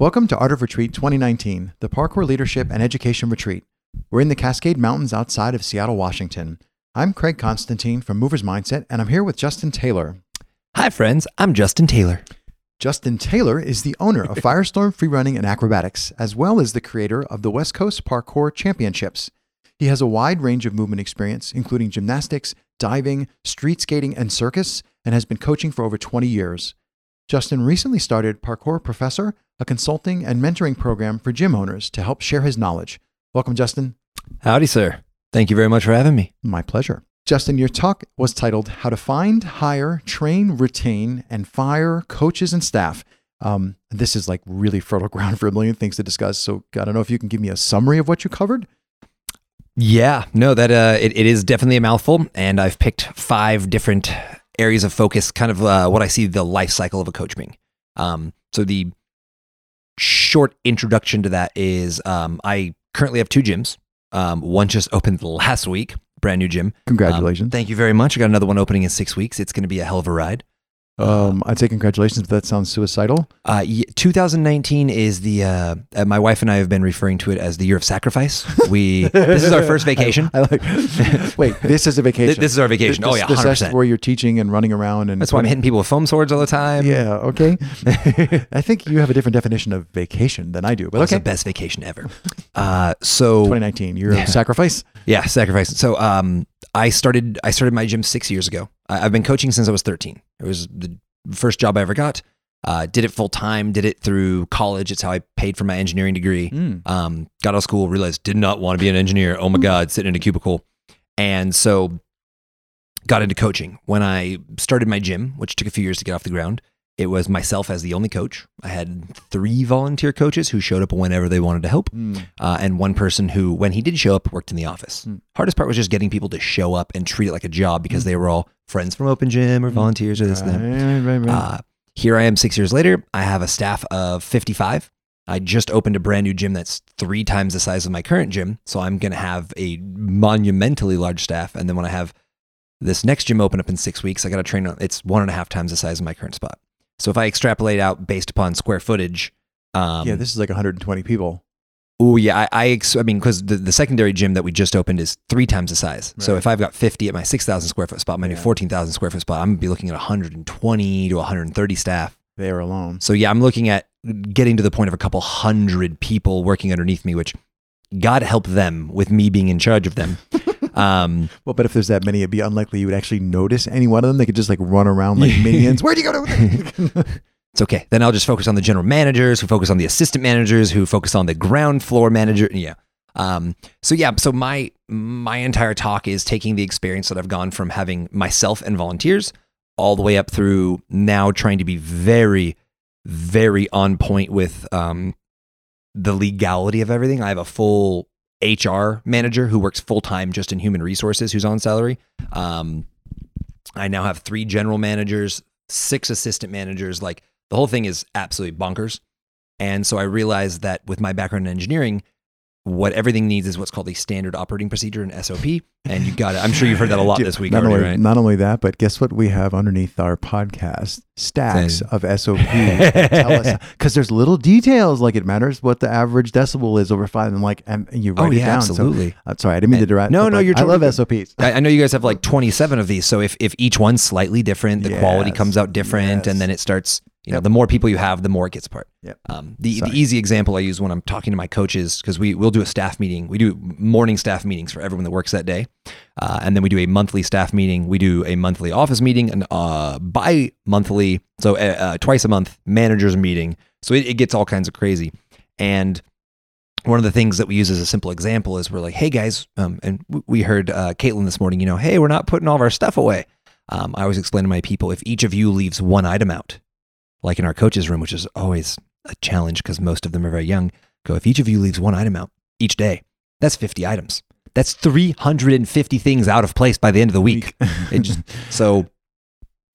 Welcome to Art of Retreat 2019, the Parkour Leadership and Education Retreat. We're in the Cascade Mountains outside of Seattle, Washington. I'm Craig Constantine from Movers Mindset, and I'm here with Justin Taylor. Hi, friends. I'm Justin Taylor. Justin Taylor is the owner of Firestorm Freerunning and Acrobatics, as well as the creator of the West Coast Parkour Championships. He has a wide range of movement experience, including gymnastics, diving, street skating, and circus, and has been coaching for over 20 years. Justin recently started Parkour Professor, a consulting and mentoring program for gym owners to help share his knowledge. Welcome, Justin. Howdy, sir. Thank you very much for having me. My pleasure. Justin, your talk was titled How to Find, Hire, Train, Retain, and Fire Coaches and Staff. Um, this is like really fertile ground for a million things to discuss. So I don't know if you can give me a summary of what you covered. Yeah, no, that uh, it, it is definitely a mouthful, and I've picked five different areas of focus, kind of uh, what I see the life cycle of a coach being. Um, so the short introduction to that is um, I currently have two gyms. Um, one just opened last week, brand new gym. Congratulations. Um, thank you very much. I got another one opening in six weeks. It's going to be a hell of a ride. Um, I'd say congratulations, but that sounds suicidal. Uh, 2019 is the uh, uh, my wife and I have been referring to it as the year of sacrifice. We this is our first vacation. I, I like. Wait, this is a vacation. this is our vacation. This, oh yeah, this, 100. that's percent where you're teaching and running around, and That's why I'm hitting people with foam swords all the time. Yeah. Okay. I think you have a different definition of vacation than I do, but It's okay. the best vacation ever. Uh, so 2019, year Yeah. of sacrifice. yeah, sacrifice. So um, I started I started my gym six years ago. I, I've been coaching since I was 13. It was the first job I ever got. Uh, did it full time. Did it through college. It's how I paid for my engineering degree. Mm. Um, got out of school, realized did not want to be an engineer. Oh my God, sitting in a cubicle. And so got into coaching. When I started my gym, which took a few years to get off the ground, it was myself as the only coach. I had three volunteer coaches who showed up whenever they wanted to help, Mm. uh, and one person who, when he did show up, worked in the office. Mm. Hardest part was just getting people to show up and treat it like a job because they were all friends from Open Gym or Mm. volunteers or this and that. Right, right, right. Uh, here I am six years later. I have a staff of 55. I just opened a brand new gym that's three times the size of my current gym. So I'm going to have a monumentally large staff. And then when I have this next gym open up in six weeks, I got to train, on- it's one and a half times the size of my current spot. So if I extrapolate out based upon square footage, um, yeah, this is like 120 people. Oh yeah, I I, ex- I mean because the, the secondary gym that we just opened is three times the size. So if I've got fifty at my six thousand square foot spot, my new Yeah. fourteen thousand square foot spot, I'm gonna be looking at one hundred and twenty to one hundred and thirty staff. there alone. So yeah, I'm looking at getting to the point of a couple hundred people working underneath me, which God help them with me being in charge of them. um, Well, but if there's that many, it'd be unlikely you would actually notice any one of them. They could just like run around like minions. Where'd you go? To? it's okay. Then I'll just focus on the general managers, who focus on the assistant managers, who focus on the ground floor manager. Yeah. Um, so yeah, so my my entire talk is taking the experience that I've gone from having myself and volunteers all the way up through now trying to be very, very on point with um, the legality of everything. I have a full HR manager who works full time just in human resources, who's on salary. Um, I now have three general managers, six assistant managers. Like the whole thing is absolutely bonkers. And so I realized that with my background in engineering, what everything needs is what's called a standard operating procedure, an SOP. And you got it. I'm sure you've heard that a lot this week not already, only, right? Not only that, but guess what we have underneath our podcast? Stacks Same. of SOP. that tell us because there's little details like it matters what the average decibel is over five, and like and you write Oh it yeah, down. So- absolutely. uh, sorry, I didn't mean to direct. No, no, like, you're I love SOPs. I, I know you guys have like 27 of these. So if, if each one's slightly different, the quality comes out different, yes. and then it starts. You know, Yep. the more people you have, the more it gets apart. Yep. Um, the, Sorry. the easy example I use when I'm talking to my coaches because we we'll do a staff meeting. We do morning staff meetings for everyone that works that day, uh, and then we do a monthly staff meeting. We do a monthly office meeting and uh, bi-monthly, so uh, uh, twice a month managers meeting. So it, it gets all kinds of crazy. And one of the things that we use as a simple example is we're like, hey guys, um, and we heard uh, Caitlin this morning, you know, hey, we're not putting all of our stuff away. Um, I always explain to my people if each of you leaves one item out, like in our coaches room, which is always a challenge because most of them are very young, go, if each of you leaves one item out each day, that's 50 items. That's 350 things out of place by the end of the week. It just, so,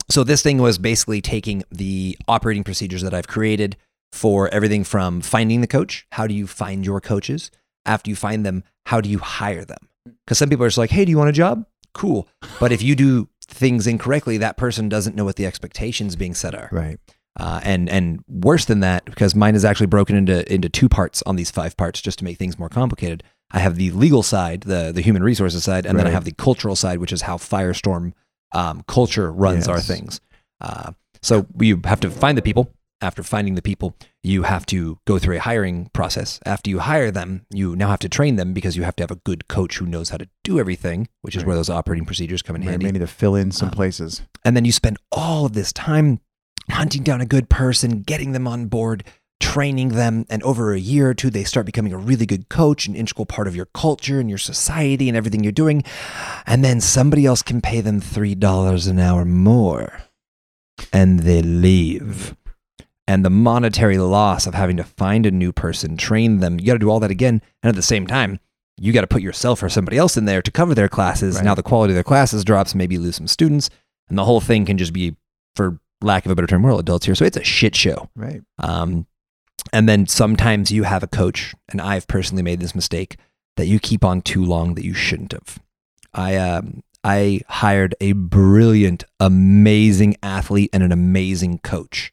so this thing was basically taking the operating procedures that I've created for everything from finding the coach. How do you find your coaches? After you find them, how do you hire them? Because some people are just like, hey, do you want a job? Cool. But if you do things incorrectly, that person doesn't know what the expectations being set are. Right. Uh, and and worse than that, because mine is actually broken into into two parts on these five parts, just to make things more complicated. I have the legal side, the the human resources side, and then I have the cultural side, which is how Firestorm um, culture runs our things. Uh, so you have to find the people. After finding the people, you have to go through a hiring process. After you hire them, you now have to train them because you have to have a good coach who knows how to do everything, which is Right. where those operating procedures come in Right, handy. may need to fill in some Um, places. And then you spend all of this time hunting down a good person, getting them on board, training them. And over a year or two, they start becoming a really good coach, an integral part of your culture and your society and everything you're doing. And then somebody else can pay them $3 an hour more and they leave. And the monetary loss of having to find a new person, train them, you got to do all that again. And at the same time, you got to put yourself or somebody else in there to cover their classes. Right. Now the quality of their classes drops, maybe you lose some students, and the whole thing can just be, for lack of a better term, we're all adults here. So it's a shit show. Right. Um, and then sometimes you have a coach, and I've personally made this mistake that you keep on too long that you shouldn't have. I um, I hired a brilliant, amazing athlete and an amazing coach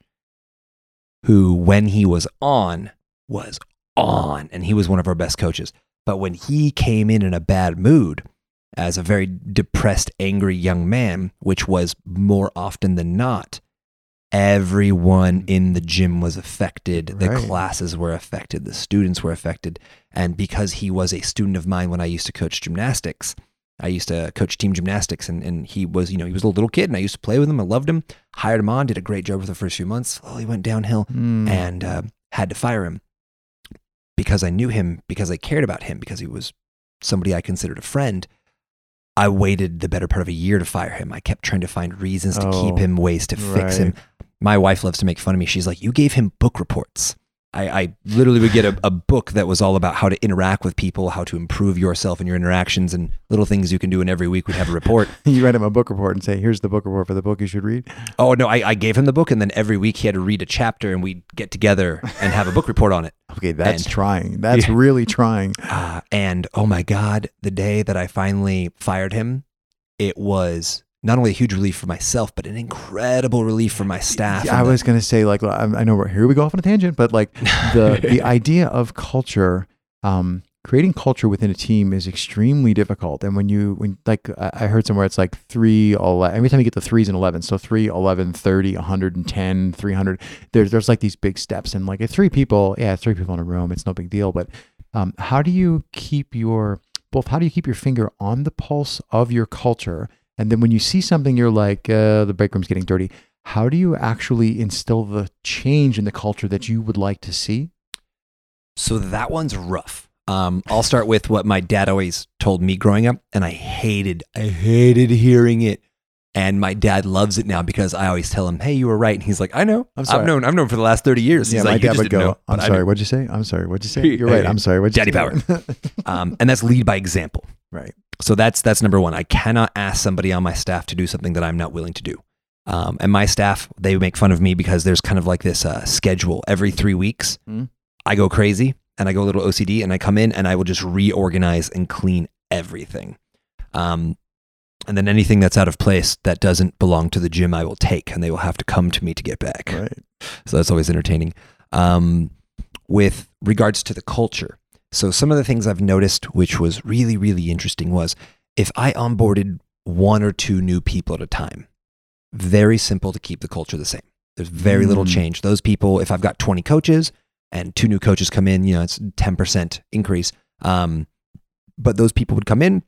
who, when he was on, was on, and he was one of our best coaches. But when he came in in a bad mood, as a very depressed, angry young man, which was more often than not, everyone in the gym was affected. The Right. classes were affected. The students were affected. And because he was a student of mine when I used to coach gymnastics, I used to coach team gymnastics, and, and he was, you know, he was a little kid, and I used to play with him. I loved him. Hired him on, did a great job for the first few months. Slowly went downhill, Mm. and uh, had to fire him because I knew him, because I cared about him, because he was somebody I considered a friend. I waited the better part of a year to fire him. I kept trying to find reasons to Oh, keep him, ways to fix him. My wife loves to make fun of me. She's like, You gave him book reports. I, I literally would get a, a book that was all about how to interact with people, how to improve yourself and your interactions, and little things you can do. And every week we'd have a report. you write him a book report and say, "Here's the book report for the book you should read." oh, no, I, I gave him the book. And then every week he had to read a chapter, and we'd get together and have a book report on it. Okay, that's And- trying. That's Yeah. really trying. Uh, and oh my God, the day that I finally fired him, it was not only a huge relief for myself, but an incredible relief for my staff. Yeah, I was going to say, like, I know we're, here we go off on a tangent, but like the the idea of culture, um, creating culture within a team is extremely difficult. And when you when like I heard somewhere it's like three, 11, every time you get the threes and 11, so 3, 11, 30, 110, 300, there's there's like these big steps. And like if three people, yeah, three people in a room, it's no big deal. But um, how do you keep your both? How do you keep your finger on the pulse of your culture? And then when you see something, you're like, uh, the break room's getting dirty. How do you actually instill the change in the culture that you would like to see? So that one's rough. Um, I'll start with what my dad always told me growing up, and I hated, I hated hearing it. And my dad loves it now because I always tell him, "Hey, you were right." And he's like, "I know. I'm sorry. I've known. I've known for the last thirty years." Yeah, like, my "You dad would go, know, I'm sorry, what'd you say? I'm sorry, what'd you say? You're right, I'm sorry, what'd you Daddy say? Um, and that's lead by example. right. So that's that's number one. I cannot ask somebody on my staff to do something that I'm not willing to do. Um, and my staff, they make fun of me because there's kind of like this uh, schedule every three weeks. Mm. I go crazy and I go a little OCD and I come in and I will just reorganize and clean everything. Um, and then anything that's out of place that doesn't belong to the gym, I will take and they will have to come to me to get back. Right. So that's always entertaining. Um, with regards to the culture, so some of the things I've noticed, which was really, really interesting, was if I onboarded one or two new people at a time, very simple to keep the culture the same. There's very little Mm. change. Those people, if I've got 20 coaches and two new coaches come in, you know, it's 10% increase. Um, but those people would come in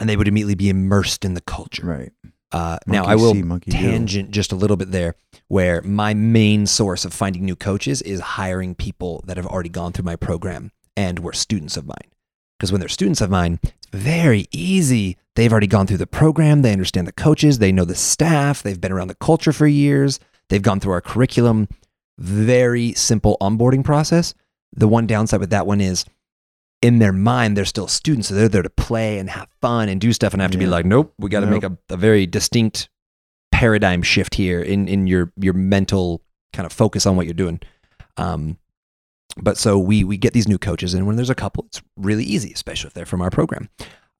and they would immediately be immersed in the culture. Right. Uh, now, I will see, monkey do. tangent just a little bit there, where my main source of finding new coaches is hiring people that have already gone through my program and were students of mine. Because when they're students of mine, it's very easy. They've already gone through the program, they understand the coaches, they know the staff, they've been around the culture for years, they've gone through our curriculum. Very simple onboarding process. The one downside with that one is in their mind, they're still students. So they're there to play and have fun and do stuff. And I have to be like, nope, we got to Nope. make a, a very distinct paradigm shift here in, in your, your mental kind of focus on what you're doing. Um, but so we, we get these new coaches, and when there's a couple, it's really easy, especially if they're from our program.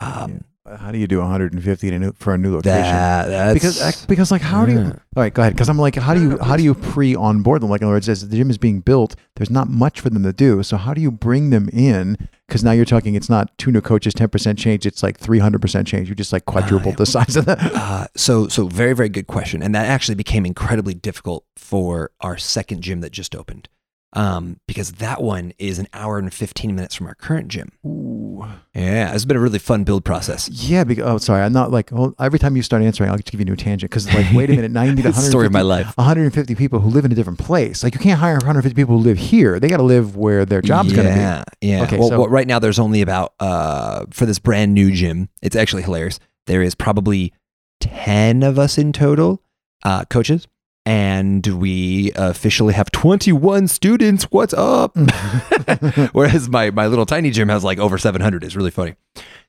Um, How do you do 150 in a new, for a new location? that, that's because because like how do you all right go ahead. Because i'm like how do you how do you pre onboard them? Like in other words as the gym is being built there's not much for them to do. So how do you bring them in? Because now you're talking it's not two new coaches 10% change it's like 300% change. You just like quadrupled the size of that Uh, so so very very good question, and that actually became incredibly difficult for our second gym that just opened, um, because that one is an hour and fifteen minutes from our current gym. Ooh. Yeah, it's been a really fun build process. yeah because oh sorry i'm not like oh, every time you start answering i'll just give you a new tangent because like wait a minute 90 to It's the story of my life. 150 people who live in a different place like you can't hire 150 people who live here they got to live where their job's yeah, going to be Yeah. Yeah. Okay, well, so- well, right now there's only about uh for this brand new gym. It's actually hilarious. There is probably ten of us in total, uh, coaches, and we officially have 21 students. What's up? Whereas my my little tiny gym has like over 700. It's really funny.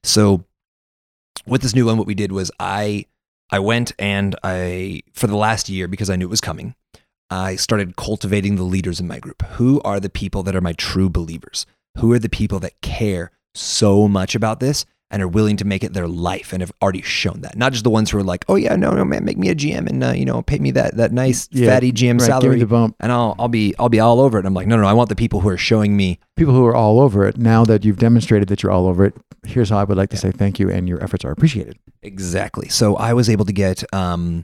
So with this new one, what we did was I I went and I for the last year because I knew it was coming. I started cultivating the leaders in my group. Who are the people that are my true believers? Who are the people that care so much about this and are willing to make it their life and have already shown that? Not just the ones who are like, "Oh yeah, no, no, man, make me a GM and uh, you know, pay me that that nice Yeah, fatty GM right, salary." the bump and I'll I'll be I'll be all over it. And I'm like, no, no, no, I want the people who are showing me people who are all over it now that you've demonstrated that you're all over it here's how i would like to say thank you and your efforts are appreciated exactly. So I was able to get um,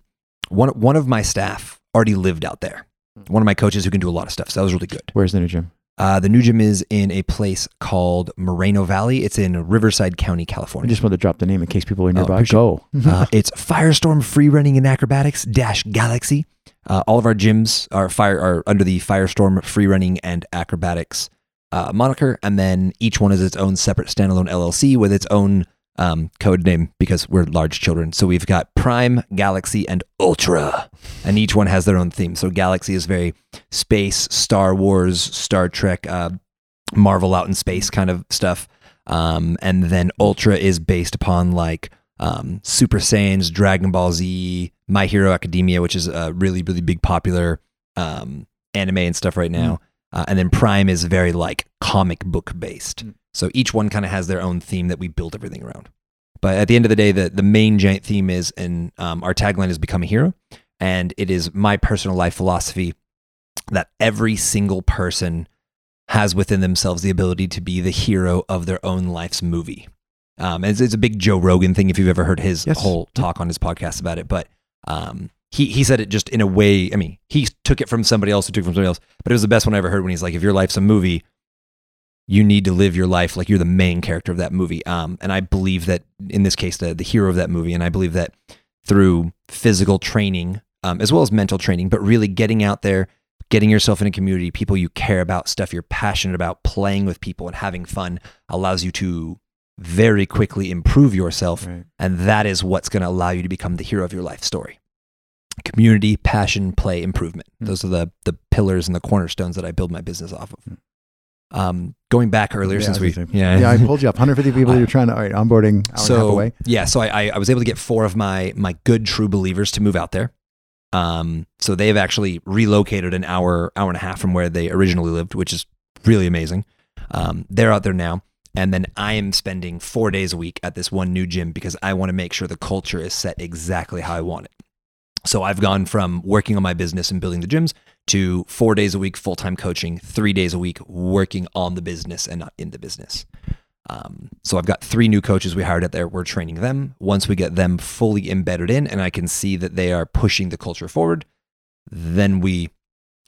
one one of my staff already lived out there. One of my coaches who can do a lot of stuff. So that was really good. where's the new gym Uh, the new gym is in a place called Moreno Valley. It's in Riverside County, California. i just wanted to drop the name in case people are nearby appreciate go uh, it's Firestorm Free Running and Acrobatics Dash Galaxy. Uh, all of our gyms are fire are under the Firestorm Free Running and Acrobatics uh, moniker, and then each one is its own separate standalone LLC with its own um, code name because we're large children. So we've got Prime, Galaxy, and Ultra, and each one has their own theme. So Galaxy is very space, Star Wars, Star Trek, uh, Marvel out in space kind of stuff. Um, and then Ultra is based upon like um, Super Saiyans, Dragon Ball Z, My Hero Academia, which is a really, really big popular um, anime and stuff right now. Uh, and then Prime is very like comic book based. Mm. So each one kind of has their own theme that we build everything around. But at the end of the day, the, the main giant theme is, and um, our tagline is Become a Hero. And it is my personal life philosophy that every single person has within themselves the ability to be the hero of their own life's movie. Um, it's, it's a big Joe Rogan thing if you've ever heard his Yes. whole talk on his podcast about it. But um, he, he said it just in a way. I mean, he took it from somebody else who took it from somebody else, but it was the best one I ever heard when he's like, if your life's a movie, you need to live your life like you're the main character of that movie. Um, and I believe that in this case, the, the hero of that movie. And I believe that through physical training, um, as well as mental training, but really getting out there, getting yourself in a community, people you care about, stuff you're passionate about, playing with people and having fun allows you to very quickly improve yourself. Right. And that is what's going to allow you to become the hero of your life story. Community, passion, play, improvement. Mm. Those are the, the pillars and the cornerstones that I build my business off of. Mm. Um, going back earlier, Yeah, since we, was gonna say- yeah, yeah i pulled you up 150 people you're trying to all right onboarding hour and a half so yeah, so I I was able to get four of my my good true believers to move out there. Um, so they've actually relocated an hour hour and a half from where they originally lived, which is really amazing. Um, they're out there now, and then I am spending four days a week at this one new gym because I want to make sure the culture is set exactly how I want it. So I've gone from working on my business and building the gyms to four days a week full time coaching, three days a week working on the business and not in the business. Um, so I've got three new coaches we hired out there. We're training them. Once we get them fully embedded in, and I can see that they are pushing the culture forward, then we,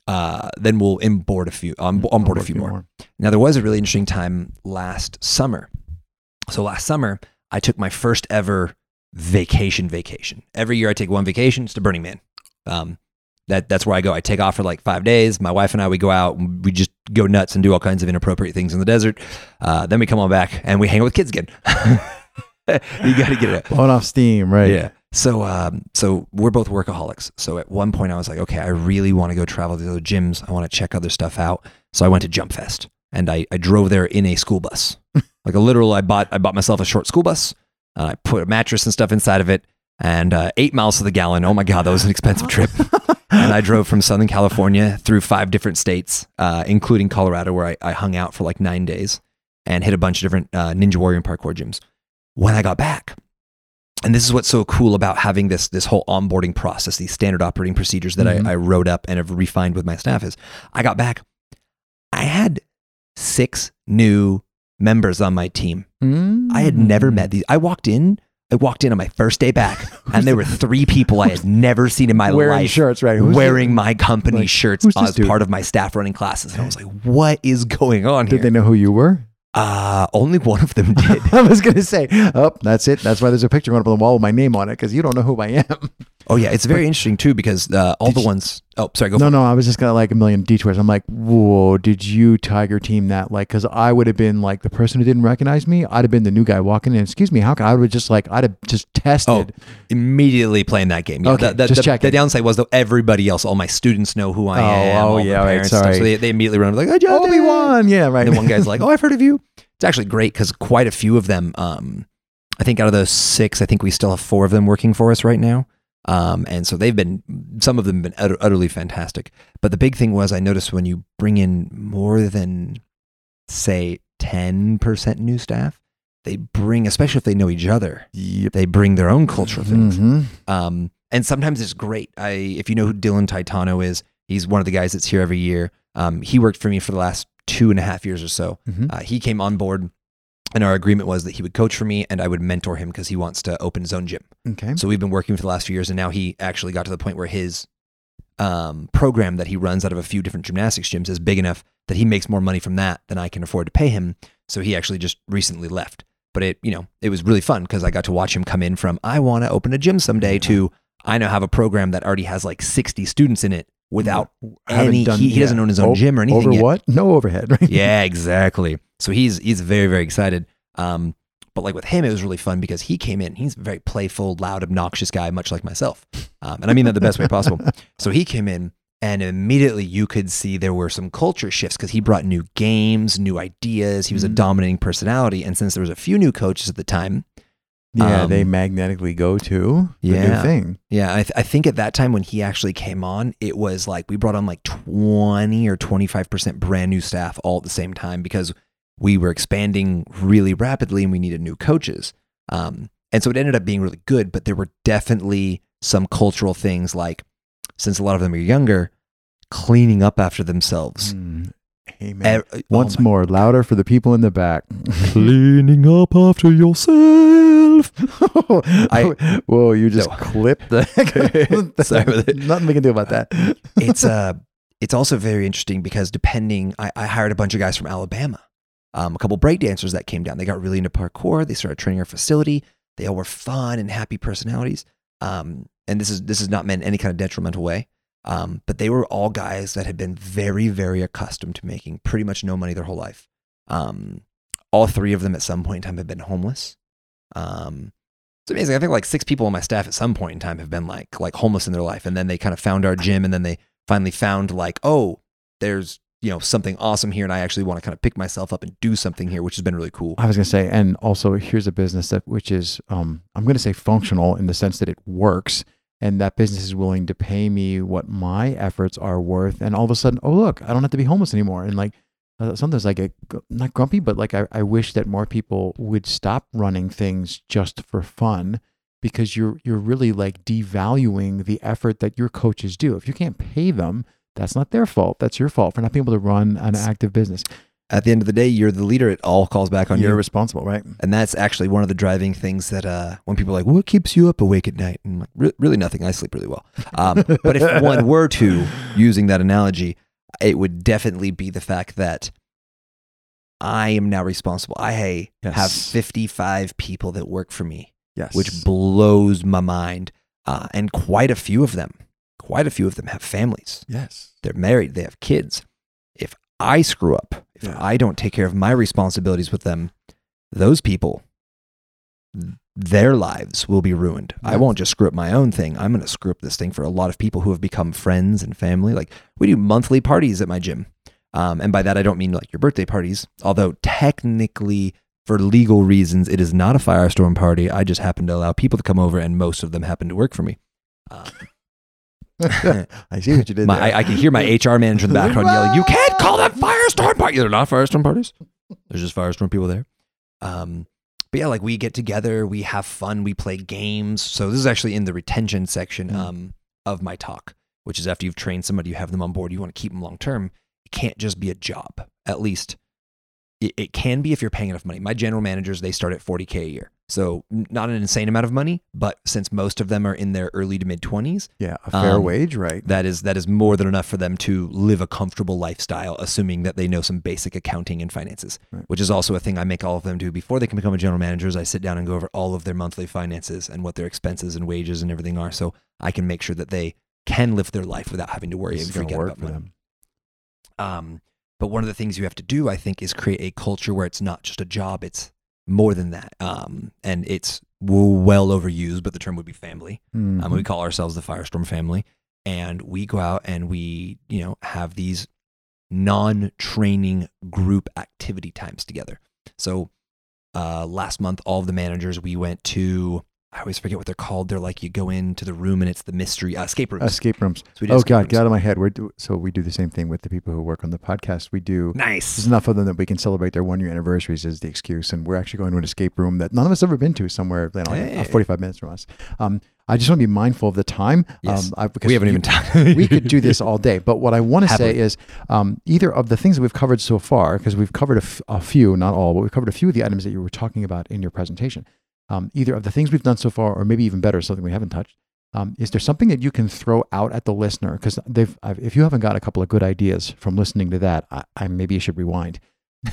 uh, then we'll onboard a few, on, onboard a few more. Now there was a really interesting time last summer. So last summer, I took my first ever vacation vacation. Every year I take one vacation. It's to Burning Man. Um, that that's where I go. I take off for like five days. My wife and I we go out. And we just go nuts and do all kinds of inappropriate things in the desert. Uh, then we come on back and we hang out with kids again. you got to get it. blowing off steam right Yeah. So, um, so we're both workaholics. So at one point, I was like, okay, I really want to go travel to the other gyms. I want to check other stuff out. So I went to Jump Fest, and I, I drove there in a school bus, like a literal. I bought I bought myself a short school bus. Uh, I put a mattress and stuff inside of it, and uh, eight miles to the gallon. Oh my god, that was an expensive trip. and I drove from Southern California through five different states, uh, including Colorado, where I, I hung out for like nine days and hit a bunch of different uh, Ninja Warrior and parkour gyms. when I got back, and this is what's so cool about having this this whole onboarding process, these standard operating procedures that Mhm. I, I wrote up and have refined with my staff is I got back, I had six new members on my team. I had never met these. I walked in. I walked in on my first day back, and there were three people I had never seen in my wearing life shirts, right? Who's wearing my company like, shirts as dude? part of my staff running classes. And I was like, what is going on Did here? they know who you were? uh, only one of them did. I was gonna say, oh, that's it. That's why there's a picture going up on the wall with my name on it because you don't know who I am. Oh, yeah. It's very interesting, too, because uh, all the you- ones. Oh, sorry. Go No, no, I was just gonna like a million detours. I'm like, whoa, did you Tiger team that? Like, because I would have been like the person who didn't recognize me. I'd have been the new guy walking in. Excuse me, how can I would just like I'd have just tested. Oh, immediately playing that game. Yeah, Okay, the, the, just the, checking. the downside was, though, everybody else, all my students know who I Oh, am. oh, all yeah, right, parents and stuff. sorry. So they, they immediately run like, oh. Obi Wan, yeah, right. And one guy's like, "Oh, I've heard of you." It's actually great because quite a few of them. Um, I think out of those six, I think we still have four of them working for us right now. Um, and so they've been some of them have been utter, utterly fantastic. But the big thing was I noticed when you bring in more than say ten percent new staff, they bring, especially if they know each other, Yep. they bring their own cultural things. Mhm. Um, and sometimes it's great. I, if you know who Dylan Titano is, he's one of the guys that's here every year. Um, he worked for me for the last two and a half years or so. Mhm. Uh, he came on board, and our agreement was that he would coach for me and I would mentor him because he wants to open his own gym. Okay. So we've been working for the last few years, and now he actually got to the point where his um, program that he runs out of a few different gymnastics gyms is big enough that he makes more money from that than I can afford to pay him. So he actually just recently left. But it, you know, it was really fun because I got to watch him come in from I want to open a gym someday to I now have a program that already has like 60 students in it without any. done- he, he doesn't own his own O- gym or anything Over yet. what? No overhead, right? yeah, exactly. So he's he's very very excited. Um, but like with him, it was really fun because he came in. He's a very playful, loud, obnoxious guy, much like myself, um, and I mean that the best way possible. So he came in, and immediately you could see there were some culture shifts because he brought new games, new ideas. He was a Mhm. dominating personality, and since there was a few new coaches at the time, Yeah, they Um, magnetically go to the new thing. Yeah, I, th- I think at that time when he actually came on, it was like we brought on like 20 or 25% brand new staff all at the same time because we were expanding really rapidly and we needed new coaches. Um, and so it ended up being really good, but there were definitely some cultural things like, since a lot of them are younger, cleaning up after themselves. Mm. Amen. Ev- oh Once my- more, louder for the people in the back. cleaning up after yourself. I, whoa, you just No. clipped the. Sorry. Nothing we can do about that. it's uh it's also very interesting because depending I, I hired a bunch of guys from Alabama. Um, a couple break dancers that came down. They got really into parkour. They started training our facility. They all were fun and happy personalities. Um, and this is this is not meant in any kind of detrimental way. Um, but they were all guys that had been very, very accustomed to making pretty much no money their whole life. Um, all three of them at some point in time have been homeless. Um, it's amazing. I think like six people on my staff at some point in time have been like like homeless in their life, and then they kind of found our gym, and then they finally found like, oh, there's you know something awesome here, and I actually want to kind of pick myself up and do something here, which has been really cool. I was gonna say, and also here's a business that which is, um, I'm gonna say functional in the sense that it works, and that business is willing to pay me what my efforts are worth, and all of a sudden, oh look, I don't have to be homeless anymore, and like uh, sometimes I get not grumpy, but like I, I wish that more people would stop running things just for fun, because you're you're really like devaluing the effort that your coaches do. If you can't pay them, that's not their fault. That's your fault for not being able to run an active business. At the end of the day, you're the leader. It all calls back on You're you. responsible, right? And that's actually one of the driving things that uh, when people are like, what keeps you up awake at night? And I'm like, "Re- really nothing. I sleep really well. Um, but if one were to, using that analogy, it would definitely be the fact that I am now responsible. I have Yes. 55 people that work for me, Yes. which blows my mind. Uh, and quite a few of them, quite a few of them have families. yes. They're married, they have kids. If I screw up, if Yeah. I don't take care of my responsibilities with them, those people, their lives will be ruined. I won't just screw up my own thing. I'm going to screw up this thing for a lot of people who have become friends and family. Like we do monthly parties at my gym. Um, and by that, I don't mean like your birthday parties, although technically, for legal reasons, it is not a firestorm party. I just happen to allow people to come over, and most of them happen to work for me. Um, I see what you did my, there. I, I can hear my HR manager in the background yelling, "You can't call them firestorm parties. They're not firestorm parties. There's just firestorm people there." Um, but yeah, like we get together, we have fun, we play games. So this is actually in the retention section Mm. um, of my talk, which is after you've trained somebody, you have them on board, you want to keep them long term. It can't just be a job. At least it, it can be if you're paying enough money. My general managers, they start at 40K a year. So not an insane amount of money, but since most of them are in their early to mid 20s, Yeah, a fair Um, wage, right? that is that is more than enough for them to live a comfortable lifestyle, assuming that they know some basic accounting and finances, Right. which is also a thing I make all of them do before they can become a general manager. Is I sit down and go over all of their monthly finances and what their expenses and wages and everything are, so I can make sure that they can live their life without having to worry This and forget work about for money. them. Um, but one of the things you have to do, I think, is create a culture where it's not just a job; it's more than that. Um, and it's well overused, but the term would be family. Um, Mhm. we call ourselves the Firestorm family, and we go out and we, you know, have these non-training group activity times together. So uh, last month, all of the managers we went to. I always forget what they're called. They're like you go into the room and it's the mystery uh, escape rooms. Escape rooms. So we Oh escape God, rooms. get out of my head. We're do, so we do the same thing with the people who work on the podcast. We do. Nice. There's enough of them that we can celebrate their one year anniversaries as the excuse, and we're actually going to an escape room that none of us have ever been to somewhere, you know, uh, 45 minutes from us. Um, I just want to be mindful of the time. Yes. Um, I, because We haven't you- even time. we could do this all day. But what I want to say is um, either of the things that we've covered so far, because we've covered a, f- a few, not all, but we've covered a few of the items that you were talking about in your presentation. Um, either of the things we've done so far, or maybe even better, something we haven't touched. Um, is there something that you can throw out at the listener? Because they've, I've, if you haven't got a couple of good ideas from listening to that, I, I maybe you should rewind.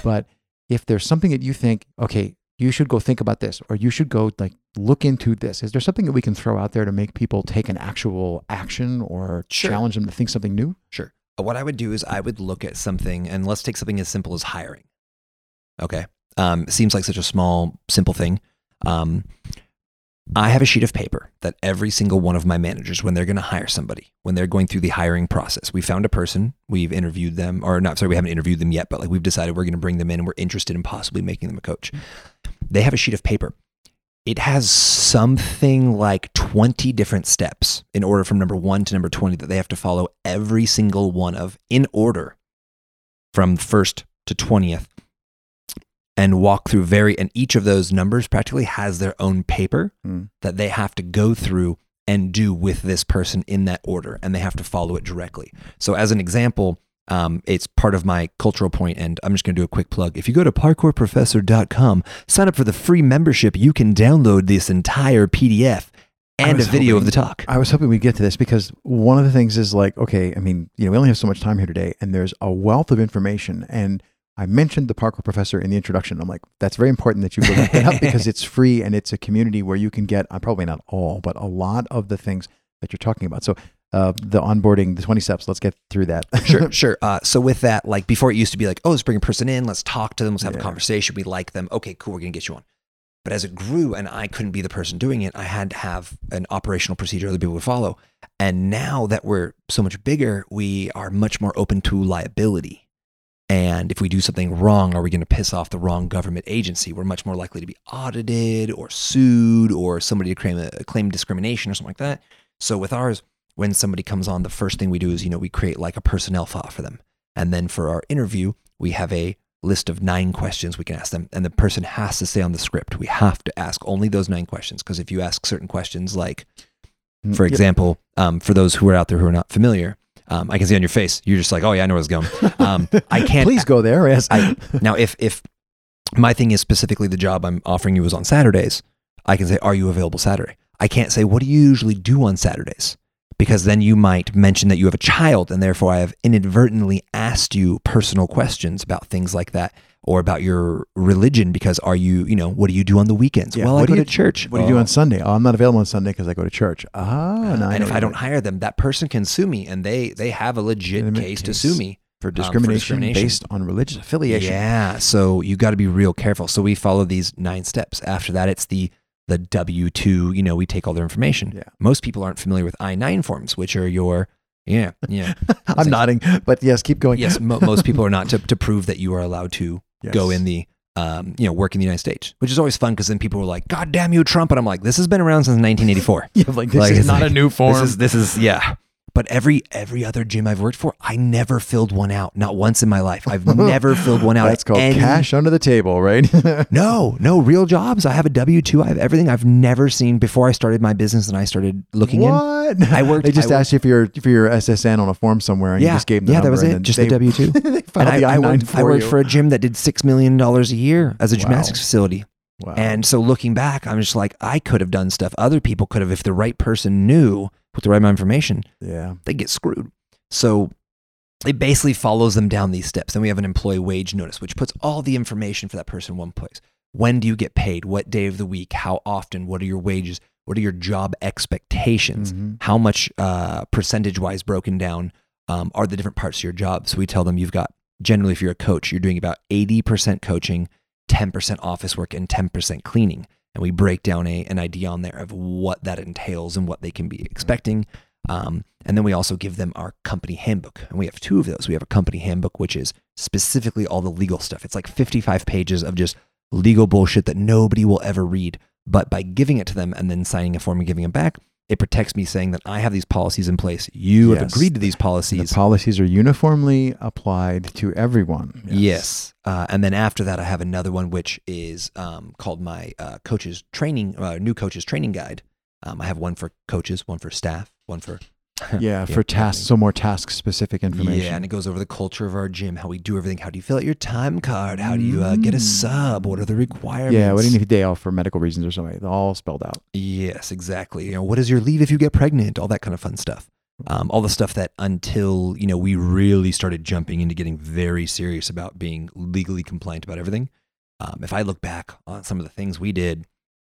But if there's something that you think, okay, you should go think about this, or you should go like look into this. Is there something that we can throw out there to make people take an actual action or Sure. challenge them to think something new? Sure. What I would do is I would look at something, and let's take something as simple as hiring. Okay. Um, seems like such a small, simple thing. Um, I have a sheet of paper that every single one of my managers, when they're going to hire somebody, when they're going through the hiring process, we found a person, we've interviewed them, or not, sorry, we haven't interviewed them yet, but like we've decided we're going to bring them in and we're interested in possibly making them a coach. They have a sheet of paper. It has something like 20 different steps in order from number one to number 20 that they have to follow every single one of in order from first to 20th and walk through very, and each of those numbers practically has their own paper Hmm. that they have to go through and do with this person in that order, and they have to follow it directly. So, as an example, um, it's part of my cultural point, and I'm just going to do a quick plug. If you go to parkourprofessor.com, sign up for the free membership, you can download this entire PDF and a video of the talk. I was hoping we'd get to this because one of the things is like, okay, I mean, you know, we only have so much time here today, and there's a wealth of information. And I mentioned the Parkour professor in the introduction. I'm like, that's very important that you look that up because it's free and it's a community where you can get, uh, probably not all, but a lot of the things that you're talking about. So uh, the onboarding, the 20 steps, let's get through that. sure, sure. Uh, so with that, like before, it used to be like, oh, let's bring a person in, let's talk to them, let's have Yeah. a conversation. We like them. Okay, cool. We're gonna get you on. But as it grew, and I couldn't be the person doing it, I had to have an operational procedure other people would follow. And now that we're so much bigger, we are much more open to liability. And if we do something wrong, are we going to piss off the wrong government agency? We're much more likely to be audited or sued or somebody to claim, a, claim discrimination or something like that. So with ours, when somebody comes on, the first thing we do is, you know, we create like a personnel file for them. And then for our interview, we have a list of nine questions we can ask them. And the person has to stay on the script. We have to ask only those nine questions. Because if you ask certain questions, like, for Yep. example, um, for those who are out there who are not familiar, um, I can see on your face, you're just like, oh, yeah, I know where it's going. Um, I can't. Please go there. Yes. I, now, if if my thing is specifically the job I'm offering you is on Saturdays, I can say, "Are you available Saturday?" I can't say, "What do you usually do on Saturdays?" Because then you might mention that you have a child, and therefore I have inadvertently asked you personal questions about things like that, or about your religion. Because are you, you know, what do you do on the weekends? Yeah, Well, what I go you- to church. what do you do Oh. on Sunday? Oh, I'm not available on Sunday because I go to church. Ah, now and if I don't hire them, that person can sue me, and they they have a legit Legitimate case, to sue me. for discrimination, discrimination. based on religious affiliation. Yeah, so you got to be real careful. So we follow these nine steps. After that, it's the the W two. You know, we take all their information. Yeah. Most people aren't familiar with I nine forms, which are your yeah yeah I'm nodding, but yes, keep going. yes. Mo- most people are not to to prove that you are allowed to Yes. go in the um you know work in the United States, which is always fun because then people were like, God damn you, Trump, and I'm like, this has been around since 1984. Yeah, like this Like, is not like- a new form. This is this is yeah. But every every other gym I've worked for, I never filled one out. Not once in my life. I've never filled one out. That's called any- cash under the table, right? No, no real jobs. I have a W two. I have everything I've never seen before I started my business and I started looking in. what? I worked- They just asked you for your for your SSN on a form somewhere, and you Yeah, just gave them the yeah, that was it. Just they, the W two. And I, I I worked, for I worked for a gym that did six million dollars a year as a Wow. gymnastics facility. Wow. And so looking back, I'm just like, I could have done stuff other people could have if the right person knew with the right amount of information. yeah, they get screwed. So it basically follows them down these steps. Then we have an employee wage notice, which puts all the information for that person in one place. When do you get paid? What day of the week? How often? What are your wages? What are your job expectations? Mhm. How much uh, percentage wise broken down um, are the different parts of your job? So we tell them you've got generally, if you're a coach, you're doing about 80% coaching, 10% office work, and 10% cleaning. And we break down a, an idea on there of what that entails and what they can be expecting. Um, and then we also give them our company handbook. And we have two of those. We have a company handbook, which is specifically all the legal stuff. It's like 55 pages of just legal bullshit that nobody will ever read. But by giving it to them and then signing a form and giving it back, it protects me saying that I have these policies in place. You have agreed to these the policies. policies are uniformly applied to everyone. Yes. Uh, and then after that, I have another one, which is um, called my uh, coaches training, uh, new coaches training guide. Um, I have one for coaches, one for staff, one for yeah, for tasks, so more task specific information. Yeah, and it goes over the culture of our gym, how we do everything. How do you fill out your time card? How do you uh, get a sub? What are the requirements? yeah. What do you need a day off for medical reasons or something? They're all spelled out. Yes, exactly. You know, what is your leave if you get pregnant? All that kind of fun stuff. Um, all the stuff that until you know we really started jumping into getting very serious about being legally compliant about everything. Um, if I look back on some of the things we did,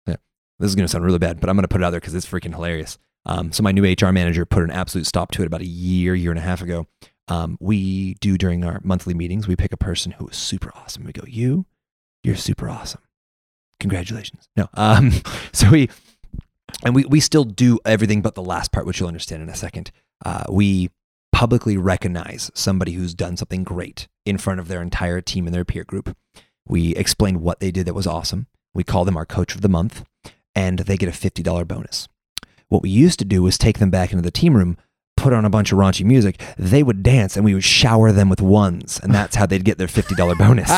yeah, this is going to sound really bad, but I'm going to put it out there because it's freaking hilarious. Um, so my new HR manager put an absolute stop to it about a year, year and a half ago. Um, we do during our monthly meetings, we pick a person who is super awesome. We go, you, you're super awesome. Congratulations. No. Um, so we, and we, we still do everything but the last part, which you'll understand in a second. Uh, we publicly recognize somebody who's done something great in front of their entire team and their peer group. We explain what they did that was awesome. We call them our coach of the month, and they get a $50 bonus. What we used to do was take them back into the team room, put on a bunch of raunchy music. They would dance, and we would shower them with ones, and that's how they'd get their $50 bonus.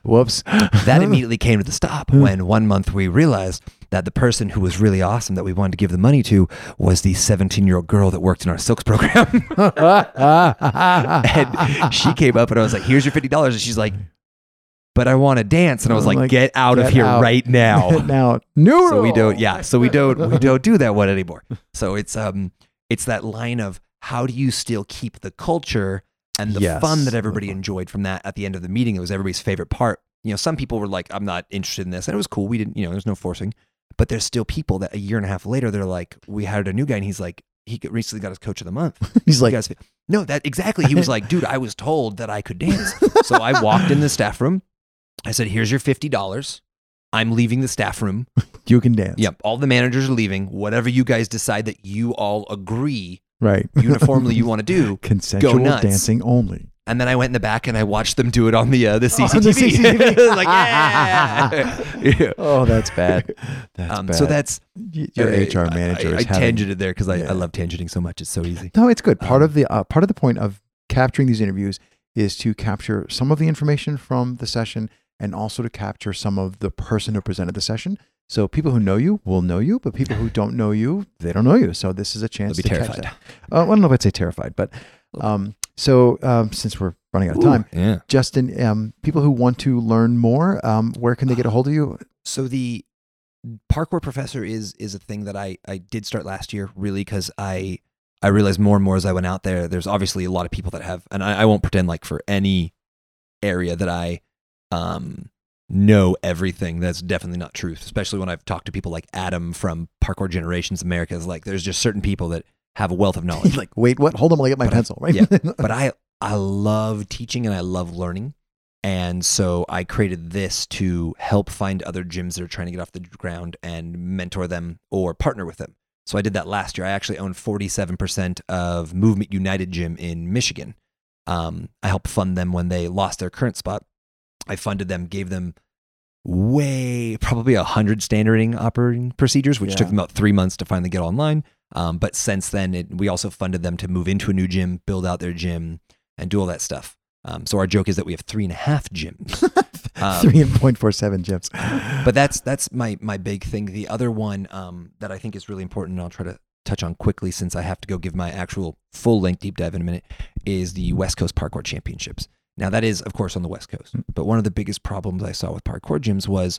Whoops. that immediately came to the stop hmm. when one month we realized that the person who was really awesome that we wanted to give the money to was the 17 year old girl that worked in our silks program. and she came up and I was like, here's your $50. And she's like, but I want to dance. And I was like, like, get out of here out. right now. now, no. so we don't, yeah. So we don't, we don't do that one anymore. So it's, um, it's that line of how do you still keep the culture and the Yes. fun that everybody enjoyed from that at the end of the meeting. It was everybody's favorite part. You know, some people were like, I'm not interested in this. And it was cool. We didn't, you know, there's no forcing. But there's still people that a year and a half later, they're like, we hired a new guy and he's like, he recently got his coach of the month. He's like, guys, no, that exactly. He was like, dude, I was told that I could dance. So I walked in the staff room. I said, here's your $50. I'm leaving the staff room. you can dance. Yep. All the managers are leaving. Whatever you guys decide that you all agree Right. uniformly you want to do. Consensual nuts. dancing only. And then I went in the back and I watched them do it on the uh, the On the CCTV. CCTV. like, yeah. Yeah. Oh, that's bad. That's Um, bad. so that's your HR manager I, is I having- tangented there because I, Yeah. I love tangenting so much. It's so easy. No, it's good. Part Um, of the uh, part of the point of capturing these interviews is to capture some of the information from the session and also to capture some of the person who presented the session. So people who know you will know you, but people who don't know you, they don't know you. So this is a chance They'll be to terrified. catch that. Uh, I don't know if I'd say terrified, but um, so um, since we're running out of time, Ooh, yeah. Justin, um, people who want to learn more, um, where can they get a hold of you? So the parkour professor is is a thing that I I did start last year really because I I realized more and more as I went out there. There's obviously a lot of people that have, and I, I won't pretend like for any area that I um know everything. That's definitely not true. Especially when I've talked to people like Adam from Parkour Generations America. Is like there's just certain people that have a wealth of knowledge. like, wait, what? Hold on, while I get my But I- pencil. Right? yeah. but I I love teaching and I love learning. And so I created this to help find other gyms that are trying to get off the ground and mentor them or partner with them. So I did that last year. I actually own 47% of Movement United Gym in Michigan. Um, I helped fund them when they lost their current spot. I funded them, gave them way, probably a hundred standarding operating procedures, which took them about three months to finally get online. Um, but since then, it, we also funded them to move into a new gym, build out their gym, and do all that stuff. Um, so our joke is that we have three and a half gyms. Um, Three and point four seven gyms. but that's that's my my big thing. The other one um, that I think is really important, and I'll try to touch on quickly since I have to go give my actual full length deep dive in a minute, is the West Coast Parkour Championships. Now that is, of course, on the West Coast. But one of the biggest problems I saw with parkour gyms was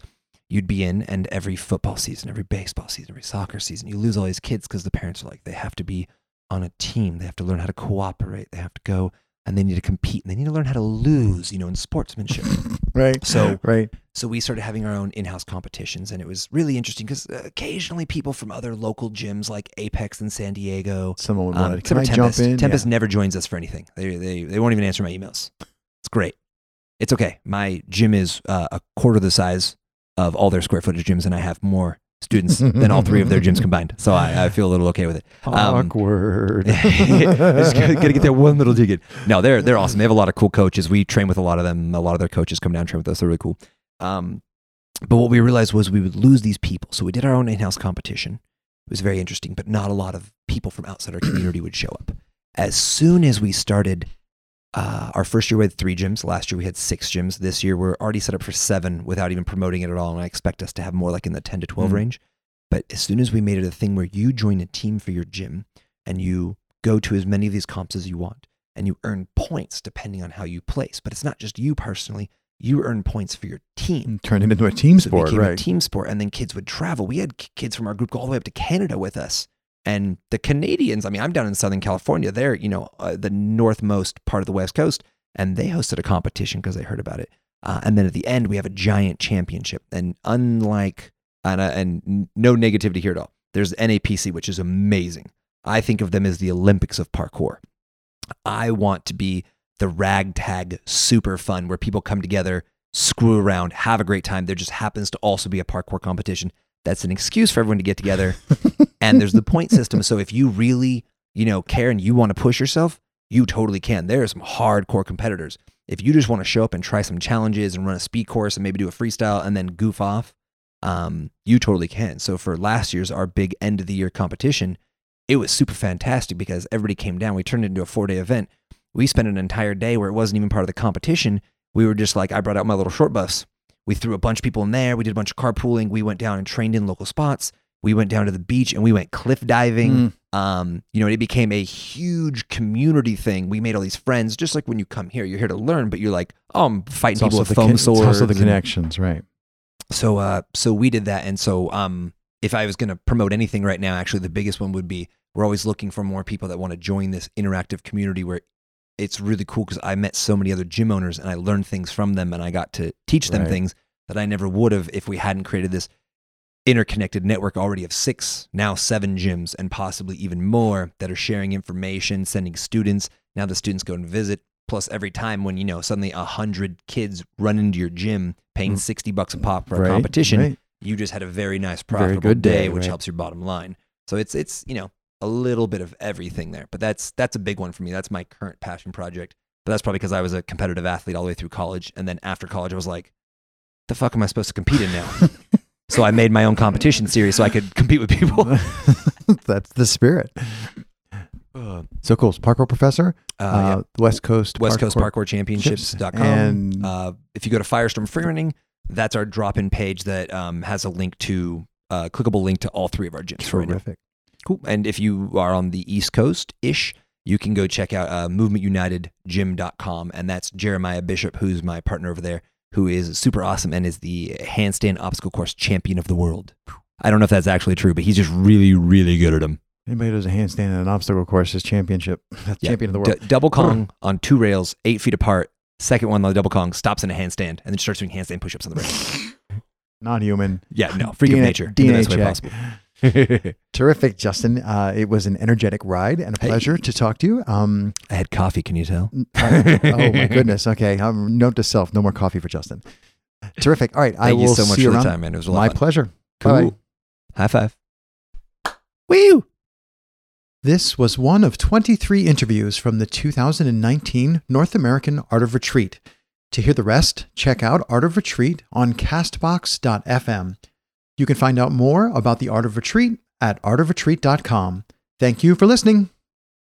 you'd be in, and every football season, every baseball season, every soccer season, you lose all these kids because the parents are like they have to be on a team, they have to learn how to cooperate, they have to go and they need to compete and they need to learn how to lose, you know, in sportsmanship. Right. So Right. so we started having our own in-house competitions, and it was really interesting because occasionally people from other local gyms like Apex in San Diego, Someone would um, want to. Can I jump Tempest. in? Tempest Yeah. never joins us for anything. They, they they won't even answer my emails. It's great. It's okay. My gym is uh, a quarter the size of all their square footage gyms, and I have more students than all three of their gyms combined. So I, I feel a little okay with it. Um, Awkward. just gotta, gotta get that one little dig in. No, they're they're awesome. They have a lot of cool coaches. We train with a lot of them. A lot of their coaches come down and train with us. They're really cool. Um, but what we realized was we would lose these people. So we did our own in-house competition. It was very interesting, but not a lot of people from outside our community would show up. As soon as we started uh, our first year we had three gyms. Last year we had six gyms. This year we're already set up for seven without even promoting it at all. And I expect us to have more like in the 10 to 12 Mhm. range. But as soon as we made it a thing where you join a team for your gym and you go to as many of these comps as you want and you earn points depending on how you place. But it's not just you personally, you earn points for your team. Turn it into a team So it sport, became a right? team sport, and then kids would travel. We had k- kids from our group go all the way up to Canada with us, and the Canadians. I mean, I'm down in Southern California. They're you know uh, the northmost part of the West Coast, and they hosted a competition because they heard about it. Uh, and then at the end, we have a giant championship. And unlike and, uh, and no negativity here at all. There's NAPC, which is amazing. I think of them as the Olympics of parkour. I want to be the ragtag super fun where people come together, screw around, have a great time. There just happens to also be a parkour competition. That's an excuse for everyone to get together. and there's the point system. So if you really, you know, care and you want to push yourself, you totally can. There are some hardcore competitors. If you just want to show up and try some challenges and run a speed course and maybe do a freestyle and then goof off, um, you totally can. So for last year's our big end of the year competition, it was super fantastic because everybody came down. We turned it into a four day event. We spent an entire day where it wasn't even part of the competition. We were just like, I brought out my little short bus. We threw a bunch of people in there. We did a bunch of carpooling. We went down and trained in local spots. We went down to the beach and we went cliff diving. Mm. Um, you know, it became a huge community thing. We made all these friends, just like when you come here, you're here to learn, but you're like, oh, I'm fighting It's people with the, foam con- it's swords. also the connections, right? so uh so we did that and so um if I was going to promote anything right now actually the biggest one would be we're always looking for more people that want to join this interactive community where it's really cool cuz I met so many other gym owners and I learned things from them and I got to teach them Right. things that I never would have if we hadn't created this interconnected network already of 6 now 7 gyms and possibly even more that are sharing information sending students now the students go and visit plus every time when you know suddenly a hundred kids run into your gym paying Mm. 60 bucks a pop for right, a competition right. you just had a very nice Very profitable good day, day, which right. helps your bottom line so it's it's you know a little bit of everything there but that's that's a big one for me that's my current passion project but that's probably because i was a competitive athlete all the way through college and then after college i was like the fuck am i supposed to compete in now so i made my own competition series so i could compete with people That's the spirit. So cool. Parkour professor, uh, uh, yeah. West Coast, west coast Parkour parkour championships.com And- uh, if you go to firestorm Freerunning, that's our drop-in page that um, has a link to uh, clickable link to all three of our gyms for right Cool. And if you are on the East Coast ish, you can go check out uh, movementunitedgym.com. And that's Jeremiah Bishop, who's my partner over there, who is super awesome and is the handstand obstacle course champion of the world. I don't know if that's actually true, but he's just really, really good at them. Anybody who does a handstand in an obstacle course is championship. That's Yeah. champion of the world. D- double Kong on two rails, eight feet apart. Second one on the double Kong stops in a handstand and then starts doing handstand push ups on the rail. Non human. Yeah, no, freak of DNA nature. the best way check. possible. Terrific, Justin. Uh, it was an energetic ride and a pleasure to talk to you. Um, I had coffee, can you tell? uh, oh my goodness. Okay. Um, note to self: no more coffee for Justin. Terrific. All right. I Thank will you so much for you the time, man. It was a lot My fun. pleasure. Cool. Bye. High five. Woo! This was one of 23 interviews from the 2019 North American Art of Retreat. To hear the rest, check out Art of Retreat on castbox.fm. You can find out more about the Art of Retreat at artofretreat.com. Thank you for listening.